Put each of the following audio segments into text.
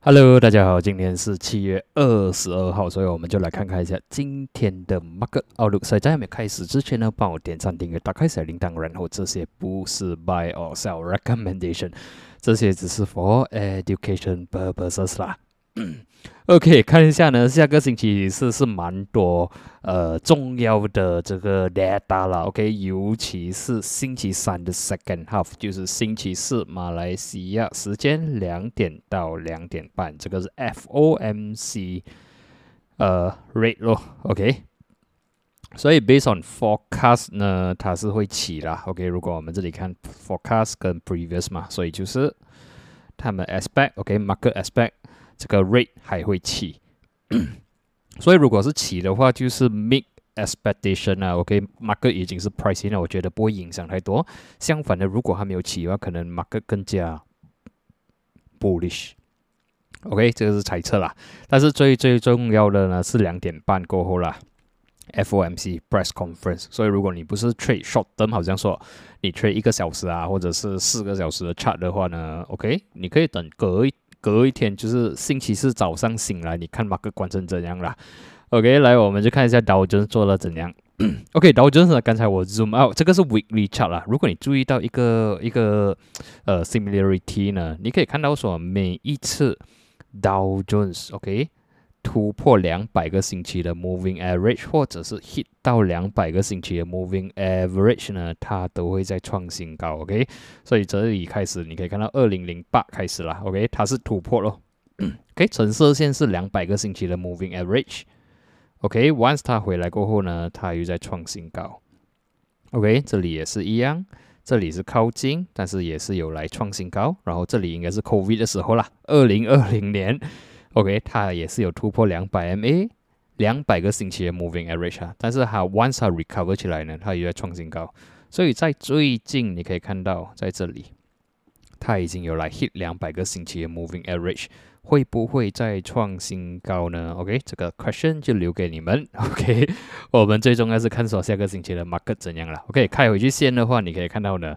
Hello，大家好，今天是七月二十二号，所以我们就来看看一下今天的 Market Outlook。所以在还没开始之前呢，帮我点赞、订阅、打开小铃铛，然后这些不是 Buy or Sell Recommendation，这些只是 For Education Purposes 啦。OK，看一下呢，下个星期四是蛮多呃重要的这个 data 了。OK，尤其是星期三的 second half，就是星期四马来西亚时间两点到两点半，这个是 FOMC 呃 rate 咯。OK，所以 based on forecast 呢，它是会起啦。OK，如果我们这里看 forecast 跟 previous 嘛，所以就是他们 expect，OK，market expect。这个 rate 还会起，所以如果是起的话，就是 make expectation 啊，OK，market 已经是 pricing 了，我觉得不会影响太多。相反的，如果还没有起的话，可能 market 更加 bullish。OK，这个是猜测啦。但是最最重要的呢是两点半过后啦，FOMC press conference。所以如果你不是 trade short term，好像说你 trade 一个小时啊，或者是四个小时的 chart 的话呢，OK，你可以等隔一。隔一天就是星期四早上醒来，你看马克管成怎样啦？OK，来我们就看一下道琼做了怎样。OK，道琼斯刚才我 zoom out，这个是 weekly chart 啦。如果你注意到一个一个呃 similarity 呢，你可以看到说每一次道琼斯 OK。突破两百个星期的 moving average，或者是 hit 到两百个星期的 moving average 呢，它都会在创新高。OK，所以这里开始你可以看到二零零八开始了。OK，它是突破咯。OK，橙色线是两百个星期的 moving average。OK，once 它回来过后呢，它又在创新高。OK，这里也是一样，这里是靠近，但是也是有来创新高。然后这里应该是 COVID 的时候啦，二零二零年。OK，它也是有突破两百 MA，两百个星期的 Moving Average 啊，但是它 Once 它 Recover 起来呢，它又在创新高，所以在最近你可以看到在这里，它已经有来 Hit 两百个星期的 Moving Average，会不会再创新高呢？OK，这个 Question 就留给你们。OK，我们最重要是看说下个星期的 Market 怎样了。OK，开回去线的话，你可以看到呢。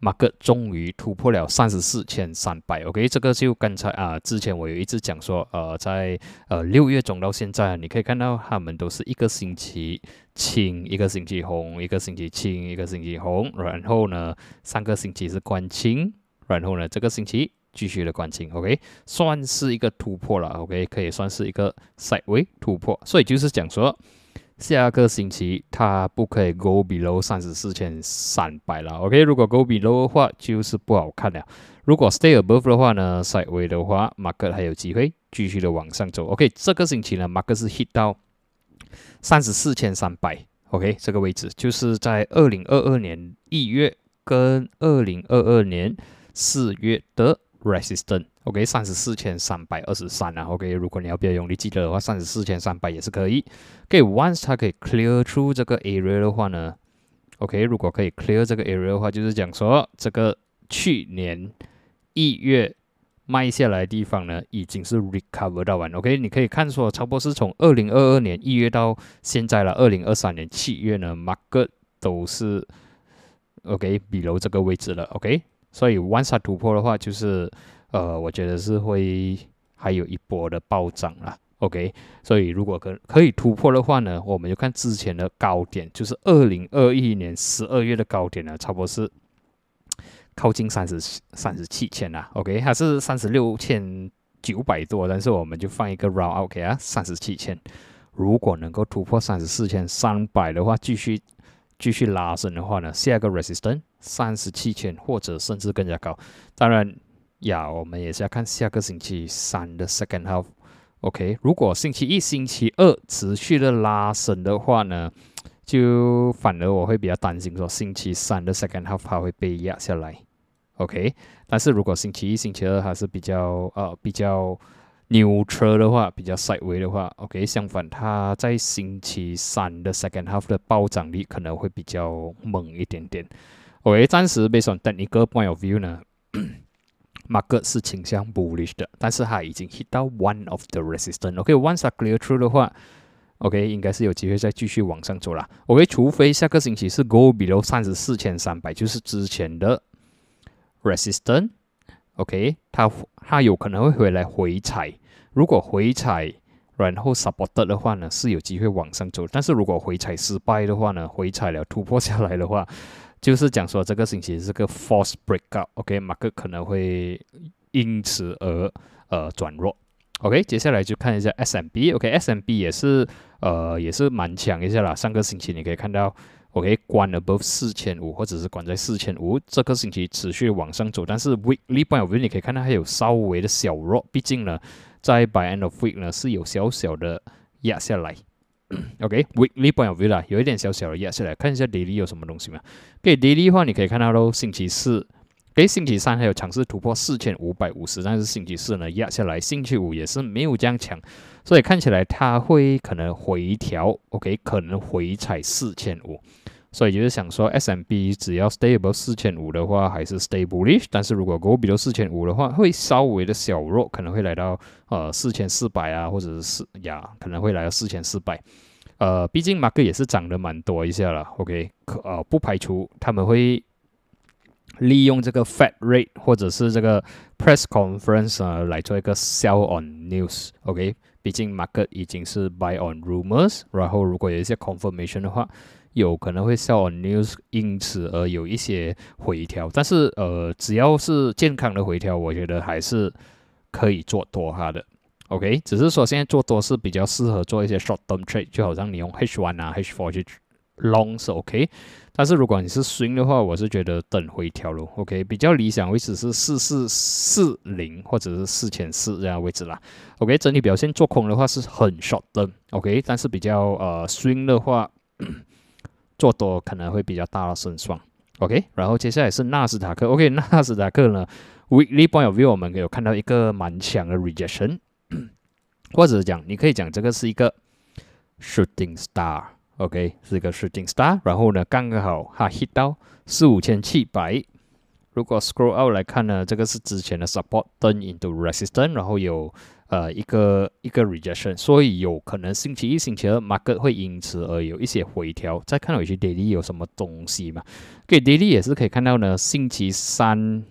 马克终于突破了三十四千三百，OK，这个就刚才啊，之前我有一直讲说，呃，在呃六月中到现在，你可以看到他们都是一个星期清，一个星期红，一个星期清，一个星期红，然后呢，上个星期是关清，然后呢，这个星期继续的关清，OK，算是一个突破了，OK，可以算是一个 sideway 突破，所以就是讲说。下个星期它不可以 go below 三十四千三百了，OK？如果 go below 的话，就是不好看了。如果 stay above 的话呢，sideway 的话，market 还有机会继续的往上走。OK？这个星期呢，market 是 hit 到三十四千三百，OK？这个位置就是在二零二二年一月跟二零二二年四月的 resistance。OK，三十四千三百二十三啊。OK，如果你要比较用力记得的话，三十四千三百也是可以。OK，once 它可以 clear through 这个 area 的话呢，OK，如果可以 clear 这个 area 的话，就是讲说这个去年一月卖下来的地方呢，已经是 recover 到完。OK，你可以看说，差不多是从二零二二年一月到现在了，二零二三年七月呢，market 都是 OK 比如这个位置了。OK，所以 once 突破的话，就是呃，我觉得是会还有一波的暴涨啦。OK，所以如果可可以突破的话呢，我们就看之前的高点，就是二零二一年十二月的高点呢，差不多是靠近三十三十七千啦。OK，还是三十六千九百多，但是我们就放一个 round OK 啊，三十七千。如果能够突破三十四千三百的话，继续继续拉升的话呢，下一个 resistance 三十七千或者甚至更加高。当然。呀，我们也是要看下个星期三的 second half。OK，如果星期一、星期二持续的拉升的话呢，就反而我会比较担心说星期三的 second half 它会被压下来。OK，但是如果星期一、星期二还是比较呃比较牛车的话，比较 side way 的话，OK，相反它在星期三的 second half 的暴涨力可能会比较猛一点点。OK，暂时 based on technical point of view 呢。market 是倾向 bullish 的，但是它已经 hit 到 one of the resistance。OK，once a clear through 的话，OK 应该是有机会再继续往上走了。OK，除非下个星期是 go below 三十四千三百，就是之前的 resistance。OK，它它有可能会回来回踩。如果回踩然后 support 的话呢，是有机会往上走。但是如果回踩失败的话呢，回踩了突破下来的话，就是讲说这个星期是个 false breakout，OK，马克可能会因此而呃转弱。OK，接下来就看一下 SMB，OK，SMB 也是呃也是蛮强一下啦。上个星期你可以看到，OK，关 above 四千五或者是关在四千五，这个星期持续往上走，但是 weekly point of view 你可以看到还有稍微的小弱，毕竟呢在 by end of week 呢是有小小的压下来。OK，weekly point of view 啦，有一点小小的压下来，看一下 daily 有什么东西吗？给 daily 的话，你可以看到喽，星期四。诶，星期三还有尝试突破四千五百五十，但是星期四呢压下来，星期五也是没有这样强，所以看起来它会可能回调，OK，可能回踩四千五，所以就是想说 S M B 只要 stable 四千五的话，还是 stableish 但是如果 go below 四千五的话，会稍微的小弱，可能会来到呃四千四百啊，或者是四呀，可能会来到四千四百，呃，毕竟 market 也是涨得蛮多一下了，OK，可呃不排除他们会。利用这个 Fed rate 或者是这个 press conference 啊来做一个 sell on news，OK？毕竟 market 已经是 buy on rumors，然后如果有一些 confirmation 的话，有可能会 sell news 因此而有一些回调。但是呃，只要是健康的回调，我觉得还是可以做多它的，OK？只是说现在做多是比较适合做一些 short term trade，就好像你用 H1 啊 H4 去 long 是 OK。但是如果你是 swing 的话，我是觉得等回调咯。OK，比较理想位置是四四四零或者是四千四这样位置啦。OK，整体表现做空的话是很 short 的。OK，但是比较呃 swing 的话，做多可能会比较大的胜算。OK，然后接下来是纳斯达克。OK，纳斯达克呢，weekly point of view 我们有看到一个蛮强的 rejection，或者讲你可以讲这个是一个 shooting star。OK，是一个 shooting star，然后呢，刚刚好它 hit 到四五千七百。如果 scroll out 来看呢，这个是之前的 support turn into resistance，然后有呃一个一个 rejection，所以有可能星期一、星期二 market 会因此而有一些回调。再看回去 daily 有什么东西嘛？给 daily 也是可以看到呢，星期三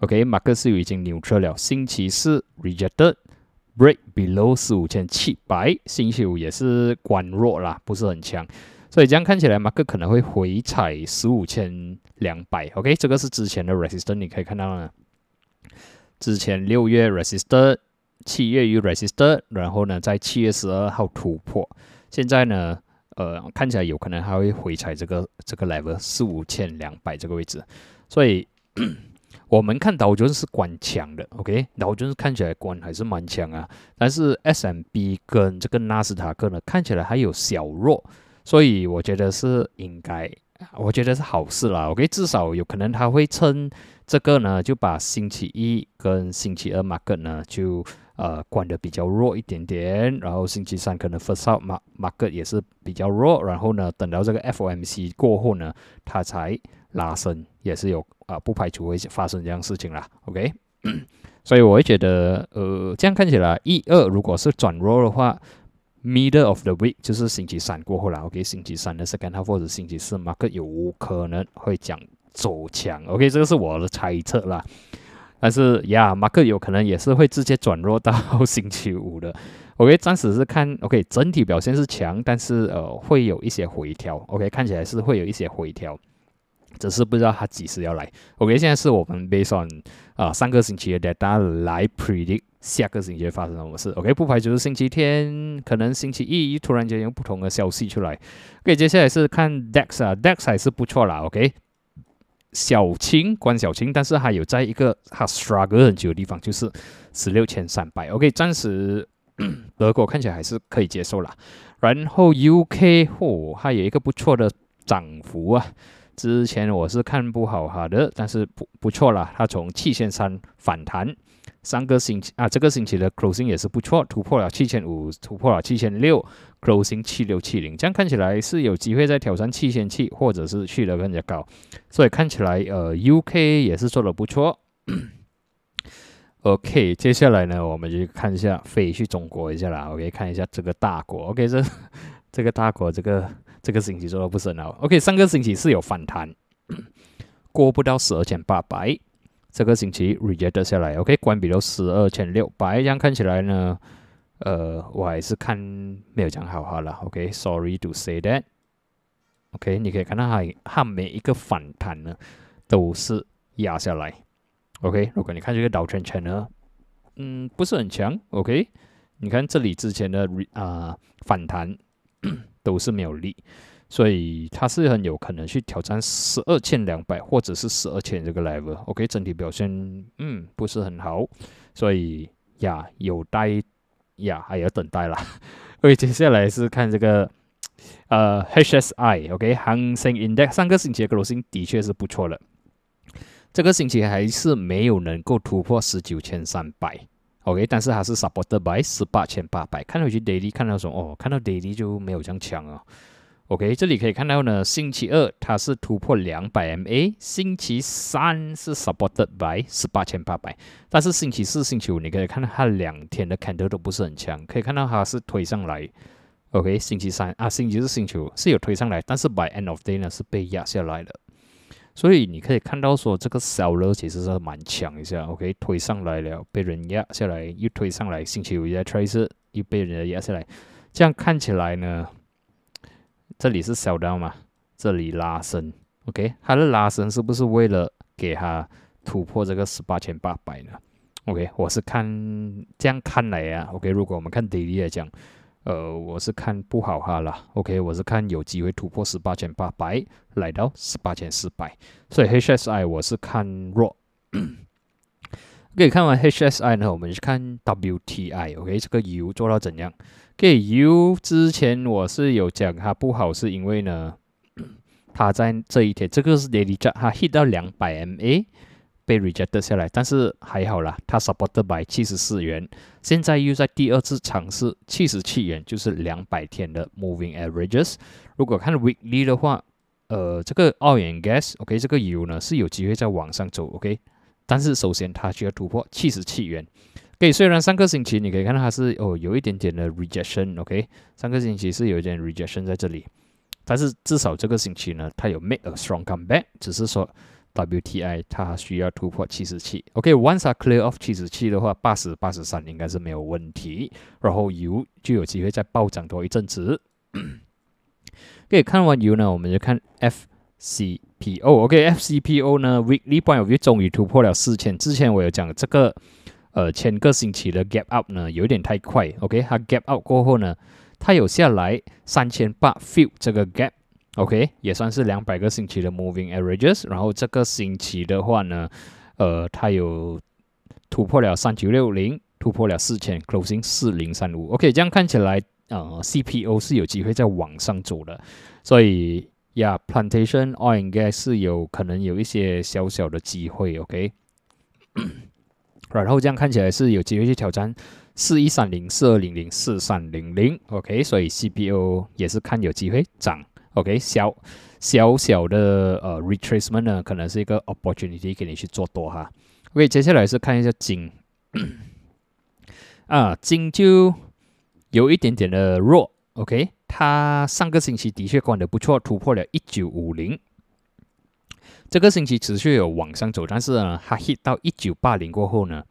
OK，market 是已经扭车了，星期四 rejected。Break below 十五千七百，星期五也是关弱啦，不是很强，所以这样看起来马克可能会回踩十五千两百。OK，这个是之前的 resistance，你可以看到呢，之前六月 resistance，七月有 resistance，然后呢在七月十二号突破，现在呢，呃，看起来有可能还会回踩这个这个 level 四五千两百这个位置，所以。我们看道琼是关强的，OK，道琼看起来关还是蛮强啊，但是 S M B 跟这个纳斯达克呢看起来还有小弱，所以我觉得是应该，我觉得是好事啦，OK，至少有可能他会趁这个呢就把星期一跟星期二 market 呢就呃关的比较弱一点点，然后星期三可能 first out market 也是比较弱，然后呢等到这个 F O M C 过后呢，它才拉升，也是有。啊，不排除会发生这样事情啦，OK，所以我会觉得，呃，这样看起来，一二如果是转弱的话，middle of the week 就是星期三过后啦，OK，星期三的 second half 或者星期四，market 有可能会讲走强，OK，这个是我的猜测啦。但是呀，market 有可能也是会直接转弱到 星期五的，OK，暂时是看，OK，整体表现是强，但是呃，会有一些回调，OK，看起来是会有一些回调。只是不知道它几时要来。OK，现在是我们 based on 啊上个星期的 data 来 predict 下个星期会发生什么事。OK，不排除是星期天，可能星期一突然间有不同的消息出来。OK，接下来是看 DEX 啊，DEX 还是不错啦。OK，小青关小青，但是还有在一个它 struggle 很久的地方，就是十六千三百。OK，暂时 德国看起来还是可以接受啦。然后 UK 哦，还有一个不错的涨幅啊。之前我是看不好它的，但是不不错啦，它从七千三反弹，上个星期啊，这个星期的 closing 也是不错，突破了七千五，突破了七千六，closing 七六七零，这样看起来是有机会再挑战七千七，或者是去的更加高，所以看起来呃 UK 也是做的不错。OK，接下来呢，我们就看一下飞去中国一下啦，OK，看一下这个大国，OK，这这个大国这个。这个星期做的不是很好。OK，上个星期是有反弹，过不到十二千八百，这个星期 reject 下来，OK，关闭到十二千六百，这样看起来呢，呃，我还是看没有讲好好了，OK，Sorry to say that，OK，你可以看到它它每一个反弹呢都是压下来，OK，如果你看这个倒圈圈呢，嗯，不是很强，OK，你看这里之前的啊反弹都是没有力。所以它是很有可能去挑战十二千两百或者是十二千这个 level。OK，整体表现嗯不是很好，所以呀有待呀还要等待啦。OK，接下来是看这个呃 hsi ok hansen index 上个星期的格罗星的确是不错的，这个星期还是没有能够突破十九千三百 OK，但是它是 supported by 十八千八百。看回去 daily 看到说哦，看到 daily 就没有这样强啊。OK，这里可以看到呢，星期二它是突破两百 MA，星期三是 supported by 十八千八百，但是星期四、星期五你可以看到它两天的 candle 都不是很强，可以看到它是推上来。OK，星期三啊，星期四、星期五是有推上来，但是 by end of day 呢是被压下来的，所以你可以看到说这个 seller 其实是蛮强一下。OK，推上来了，被人压下来，又推上来，星期五再 trace 又被人家压下来，这样看起来呢。这里是小刀嘛？这里拉伸，OK，它的拉伸是不是为了给它突破这个十八千八百呢？OK，我是看这样看来啊，OK，如果我们看 daily 来讲，呃，我是看不好哈了，OK，我是看有机会突破十八千八百，来到十八千四百，所以 HSI 我是看弱。OK，看完 HSI 呢，我们去看 WTI，OK，这个油做到怎样？给油之前我是有讲它不好，是因为呢，它在这一天，这个是 daily chart，它 hit 到两百 MA 被 rejected 下来，但是还好啦，它 supported by 七十四元，现在又在第二次尝试七十七元，就是两百天的 moving averages。如果看 weekly 的话，呃，这个 oil and gas，OK，这个油呢是有机会在往上走，OK，但是首先它需要突破七十七元。OK，虽然上个星期你可以看到它是哦有一点点的 rejection，OK，上个星期是有一点 rejection 在这里，但是至少这个星期呢，它有 make a strong comeback，只是说 WTI 它需要突破七十七，OK，once I clear off 七十七的话，八十八十三应该是没有问题，然后油就有机会再暴涨多一阵子。可以看完油呢，我们就看 FCPO，OK，FCPO 呢 weekly point of view 终于突破了四千，之前我有讲这个。呃，前个星期的 gap up 呢，有点太快。OK，它 gap up 过后呢，它有下来三千八 fill 这个 gap OK，也算是两百个星期的 moving averages。然后这个星期的话呢，呃，它有突破了三九六零，突破了四千，closing 四零三五。OK，这样看起来，呃，CPO 是有机会在往上走的。所以呀，plantation oil 应该是有可能有一些小小的机会。OK。然后这样看起来是有机会去挑战四一三零、四二零零、四三零零，OK，所以 CPU 也是看有机会涨，OK，小小小的呃 retracement 呢，可能是一个 opportunity 给你去做多哈，OK，接下来是看一下金，啊，金就有一点点的弱，OK，它上个星期的确关的不错，突破了一九五零。这个星期持续有往上走，但是呢，它 hit 到一九八零过后呢，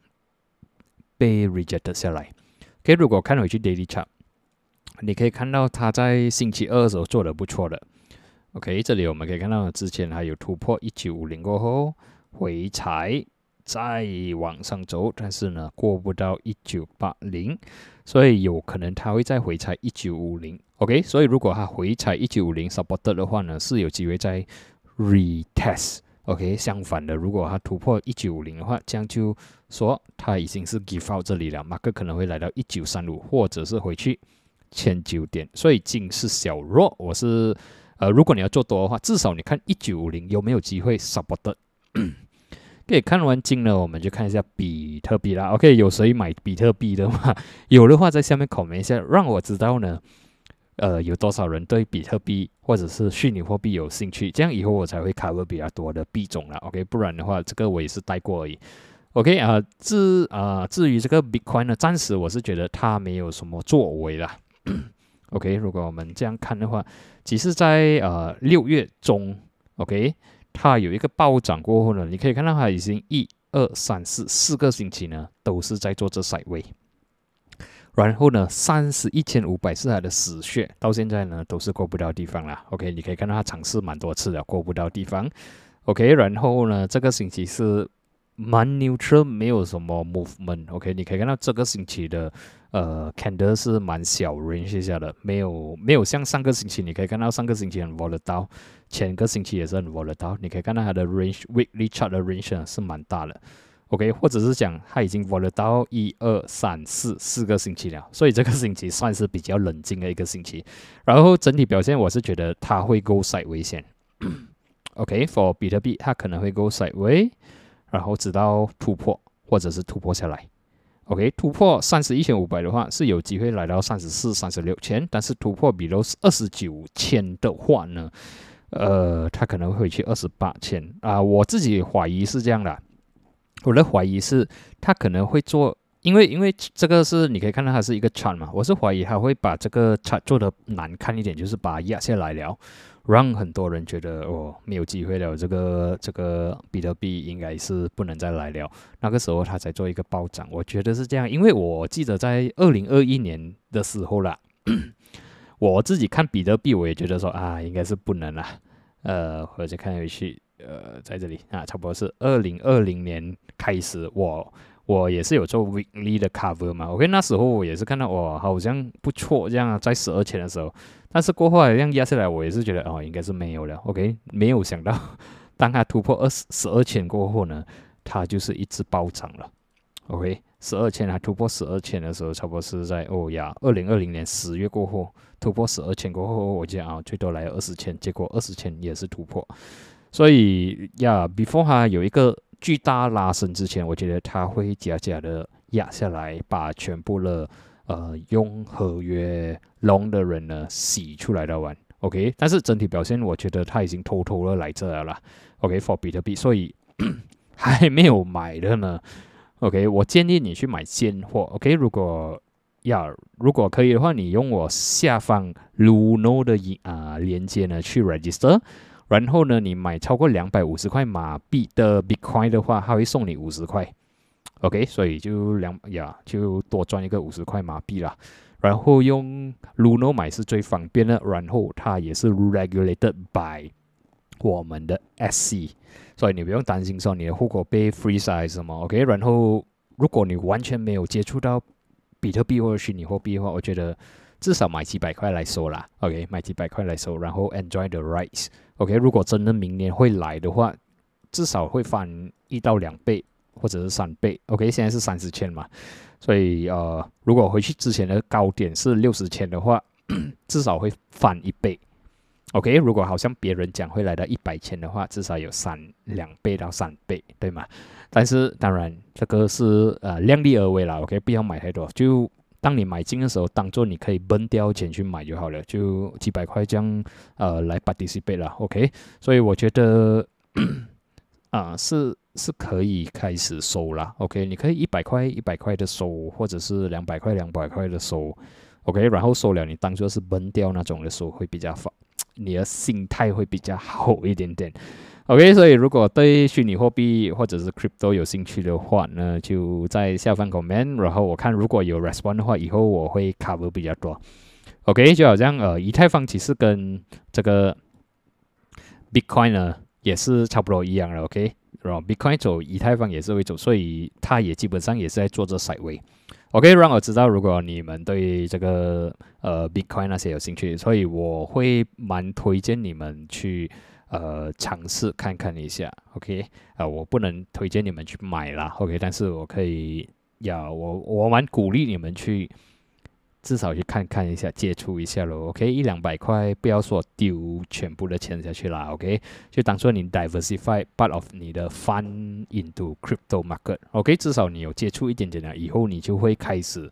被 reject 下来。OK，如果看回去 daily chart，你可以看到它在星期二的时候做的不错的。OK，这里我们可以看到之前还有突破一九五零过后回踩，再往上走，但是呢过不到一九八零，所以有可能它会再回踩一九五零。OK，所以如果它回踩一九五零 supporter 的话呢，是有机会在 retest，OK，相反的，如果它突破一九五零的话，这样就说它已经是 give out 这里了，马克可能会来到一九三五，或者是回去千九点，所以金是小弱，我是呃，如果你要做多的话，至少你看一九五零有没有机会 support。可以看完金呢，我们就看一下比特币啦。OK，有谁买比特币的吗？有的话在下面 comment 一下，让我知道呢。呃，有多少人对比特币或者是虚拟货币有兴趣？这样以后我才会 cover 比较多的币种了。OK，不然的话，这个我也是带过而已。OK 啊，至啊至于这个 Bitcoin 呢，暂时我是觉得它没有什么作为了。OK，如果我们这样看的话，其实，在呃六月中，OK，它有一个暴涨过后呢，你可以看到它已经一二、三、四四个星期呢，都是在做这甩位。然后呢，三十一千五百是它的死穴，到现在呢都是过不到地方了。OK，你可以看到它尝试蛮多次的，过不到地方。OK，然后呢，这个星期是蛮 neutral，没有什么 movement。OK，你可以看到这个星期的呃 candle 是蛮小 range 下的，没有没有像上个星期，你可以看到上个星期很 volatile，前个星期也是很 volatile。你可以看到它的 range weekly chart 的 range 是蛮大的。OK，或者是讲它已经 vol 到一二三四四个星期了，所以这个星期算是比较冷静的一个星期。然后整体表现，我是觉得它会 go side 危险。OK，for 比特币，它可能会 go side way，然后直到突破或者是突破下来。OK，突破三十一千五百的话，是有机会来到三十四、三十六千，但是突破比如是二十九千的话呢，呃，它可能会去二十八千啊，我自己怀疑是这样的。我的怀疑是，他可能会做，因为因为这个是你可以看到它是一个圈嘛，我是怀疑他会把这个圈做的难看一点，就是把压下来了，让很多人觉得哦没有机会了，这个这个比特币应该是不能再来了。那个时候他才做一个暴涨，我觉得是这样，因为我记得在二零二一年的时候啦，我自己看比特币，我也觉得说啊应该是不能了，呃，或者看回去。呃，在这里啊，差不多是二零二零年开始，我我也是有做 weekly 的 cover 嘛。OK，那时候我也是看到哇，好像不错，这样在十二千的时候，但是过后好像压下来，我也是觉得哦，应该是没有了。OK，没有想到，当它突破二十十二千过后呢，它就是一直暴涨了。OK，十二千还突破十二千的时候，差不多是在哦呀，二零二零年十月过后突破十二千过后，我讲啊，最多来二十千，结果二十千也是突破。所以呀，before 它有一个巨大拉升之前，我觉得它会假假的压下来，把全部的呃用合约 long 的人呢洗出来的玩，OK。但是整体表现，我觉得它已经偷偷的来这了啦，OK，for 比特币，所以 还没有买的呢，OK，我建议你去买现货，OK。如果要如果可以的话，你用我下方 Luno 的啊链接呢去 register。然后呢，你买超过两百五十块马币的 Bitcoin 的话，他会送你五十块，OK，所以就两呀，就多赚一个五十块马币啦。然后用 Luno 买是最方便的，然后它也是 regulated by 我们的 SC，所以你不用担心说你的户口被 freeze 什么，OK。然后如果你完全没有接触到比特币或者虚拟货币的话，我觉得。至少买几百块来收啦，OK，买几百块来收，然后 enjoy the rise OK，。如果真的明年会来的话，至少会翻一到两倍或者是三倍，OK。现在是三十千嘛，所以呃，如果回去之前的高点是六十千的话，至少会翻一倍，OK。如果好像别人讲会来到一百千的话，至少有三两倍到三倍，对吗？但是当然这个是呃量力而为啦，OK，不要买太多就。当你买进的时候，当做你可以崩掉钱去买就好了，就几百块这样，呃，来 participate 了，OK。所以我觉得，啊，是是可以开始收了，OK。你可以一百块一百块的收，或者是两百块两百块的收，OK。然后收了，你当做是崩掉那种的收，会比较放，你的心态会比较好一点点。OK，所以如果对虚拟货币或者是 crypto 有兴趣的话呢，就在下方 comment，然后我看如果有 respond 的话，以后我会 cover 比较多。OK，就好像呃，以太坊其实跟这个 Bitcoin 呢也是差不多一样的。OK，然后 Bitcoin 走以太坊也是会走，所以它也基本上也是在做这 side way。OK，让我知道如果你们对这个呃 Bitcoin 那些有兴趣，所以我会蛮推荐你们去。呃，尝试看看一下，OK，啊，我不能推荐你们去买啦，OK，但是我可以，要我我蛮鼓励你们去，至少去看看一下，接触一下咯。O k 一两百块，不要说丢全部的钱下去啦，OK，就当做你 diversify part of 你的 fund into crypto market，OK，至少你有接触一点点了，以后你就会开始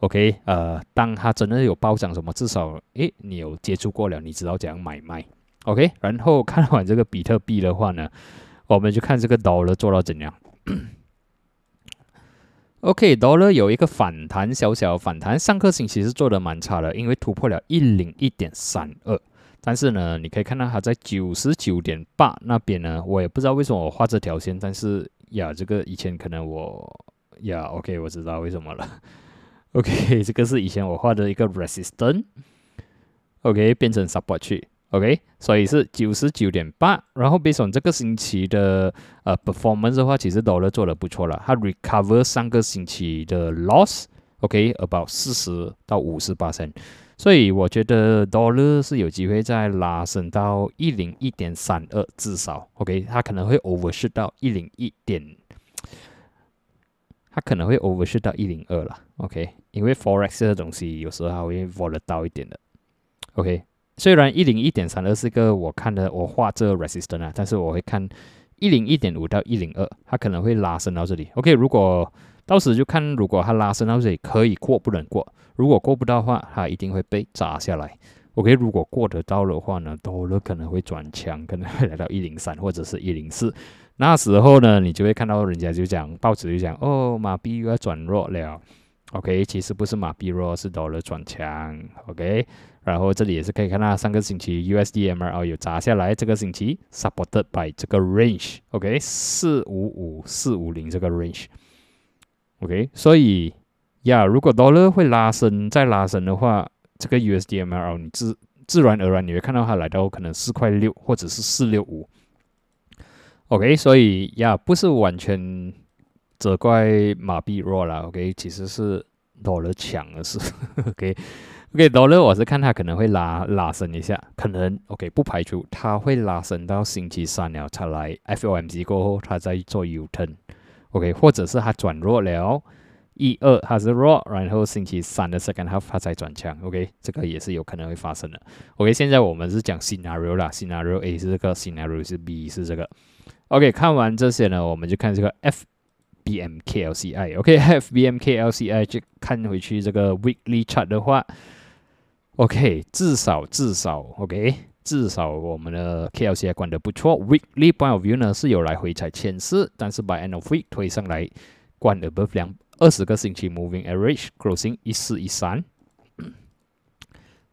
，OK，呃，当它真的有暴涨什么，至少诶，你有接触过了，你知道怎样买卖。OK，然后看完这个比特币的话呢，我们就看这个 Dollar 做到怎样。OK，Dollar 有一个反弹，小小反弹。上个星期是做的蛮差的，因为突破了一零一点三二。但是呢，你可以看到它在九十九点八那边呢，我也不知道为什么我画这条线，但是呀，这个以前可能我呀，OK，我知道为什么了。OK，这个是以前我画的一个 resistance，OK，变成 support 去，OK，所以是九十九点八。然后 based on 这个星期的呃 performance 的话，其实 dollar 做的不错了，它 recover 上个星期的 loss，OK，about 四十到五十八升。所以我觉得 dollar 是有机会再拉升到一零一点三二，至少 OK，它可能会 overshoot 到一零一点，它可能会 overshoot 到一零二了，OK，因为 forex 这东西有时候它会 volatile 一点的，OK，虽然一零一点三二是个我看的我画这 resistance 啊，但是我会看一零一点五到一零二，它可能会拉升到这里，OK，如果到时就看如果它拉升到这里可以过不能过。如果过不到的话，它一定会被砸下来。OK，如果过得到的话呢，多了可能会转强，可能会来到一零三或者是一零四。那时候呢，你就会看到人家就讲，报纸就讲，哦，马币又要转弱了。OK，其实不是马币弱，是多了转强。OK，然后这里也是可以看到，上个星期 USDMR 有砸下来，这个星期 supported by 这个 range。OK，四五五四五零这个 range。OK，所以。呀，如果 dollar 会拉升，再拉升的话，这个 USDMR 你自自然而然你会看到它来到可能四块六或者是四六五。OK，所以呀，不是完全责怪马币弱了。OK，其实是 dollar 强的是。O.K. Dollar，我是看它可能会拉拉伸一下，可能 OK 不排除它会拉伸到星期三了才来 FOMC 过后，它再做 U turn。OK，或者是它转弱了。一二它是弱，然后星期三的 second half 它再转强，OK，这个也是有可能会发生的。OK，现在我们是讲 scenario 啦，scenario A 是这个，scenario 是 B 是这个。OK，看完这些呢，我们就看这个 FBMKLCI，OK，FBMKLCI 就看回去这个 weekly chart 的话，OK，至少至少 OK，至少我们的 KLC 还管得不错，weekly point of view 呢是有来回踩前四，但是 by end of week 推上来关 above 两。二十个星期 moving average closing 一四一三，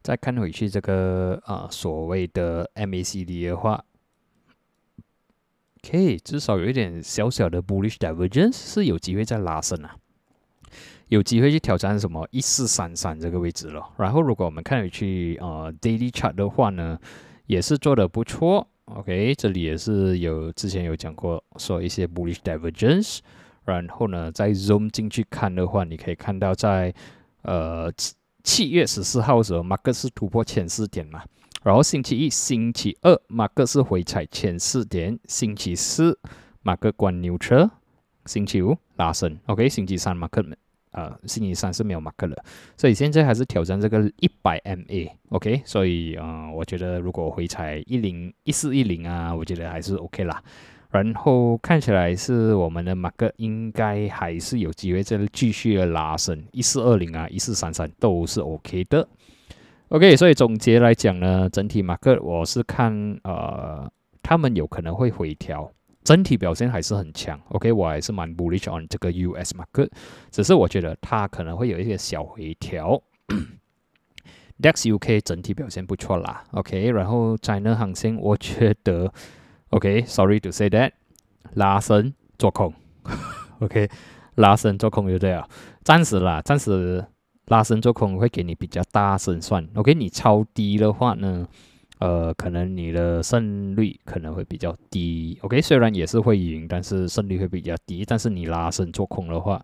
再看回去这个啊所谓的 MACD 的话，OK 至少有一点小小的 bullish divergence 是有机会再拉升啊，有机会去挑战什么一四三三这个位置了。然后如果我们看回去呃 daily chart 的话呢，也是做的不错。OK 这里也是有之前有讲过说一些 bullish divergence。然后呢，再 zoom 进去看的话，你可以看到在呃七月十四号的时候，马克是突破前四点嘛。然后星期一、星期二，马克是回踩前四点；星期四，马克关牛车；星期五拉升。OK，星期三马克呃，星期三是没有马克了，所以现在还是挑战这个一百 MA。OK，所以呃，我觉得如果回踩一零一四一零啊，我觉得还是 OK 啦。然后看起来是我们的马克应该还是有机会再继续的拉升，一四二零啊，一四三三都是 OK 的。OK，所以总结来讲呢，整体马克我是看呃，他们有可能会回调，整体表现还是很强。OK，我还是蛮 bullish on 这个 US market，只是我觉得它可能会有一些小回调。DAX UK 整体表现不错啦。OK，然后 China 航线我觉得。OK，sorry to say that，拉伸做空，OK，拉伸做空就对了，暂时啦，暂时拉伸做空会给你比较大胜算。OK，你超低的话呢，呃，可能你的胜率可能会比较低。OK，虽然也是会赢，但是胜率会比较低。但是你拉伸做空的话，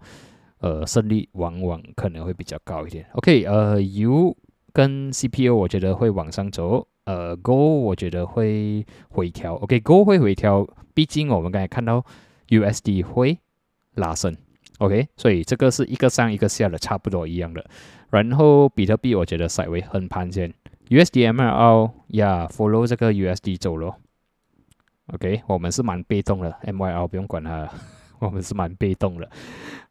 呃，胜率往往可能会比较高一点。OK，呃，U 跟 CPU 我觉得会往上走。呃，Go 我觉得会回调，OK，Go 会回调，毕竟我们刚才看到 USD 会拉升，OK，所以这个是一个上一个下的，差不多一样的。然后比特币我觉得稍微横盘先，USDMR 呀，follow 这个 USD 走咯，OK，我们是蛮被动的 M Y L 不用管它，我们是蛮被动的。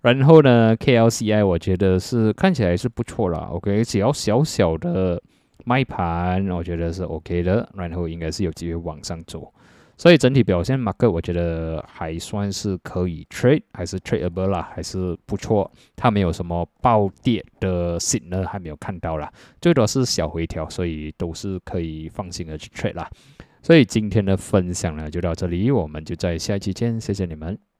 然后呢，KLCI 我觉得是看起来是不错啦，OK，只要小小的。卖盘，我觉得是 OK 的，然后应该是有机会往上走，所以整体表现，马克我觉得还算是可以 trade，还是 tradeable 啦，还是不错。它没有什么暴跌的 signal 还没有看到啦，最多是小回调，所以都是可以放心的去 trade 啦。所以今天的分享呢就到这里，我们就在下期见，谢谢你们。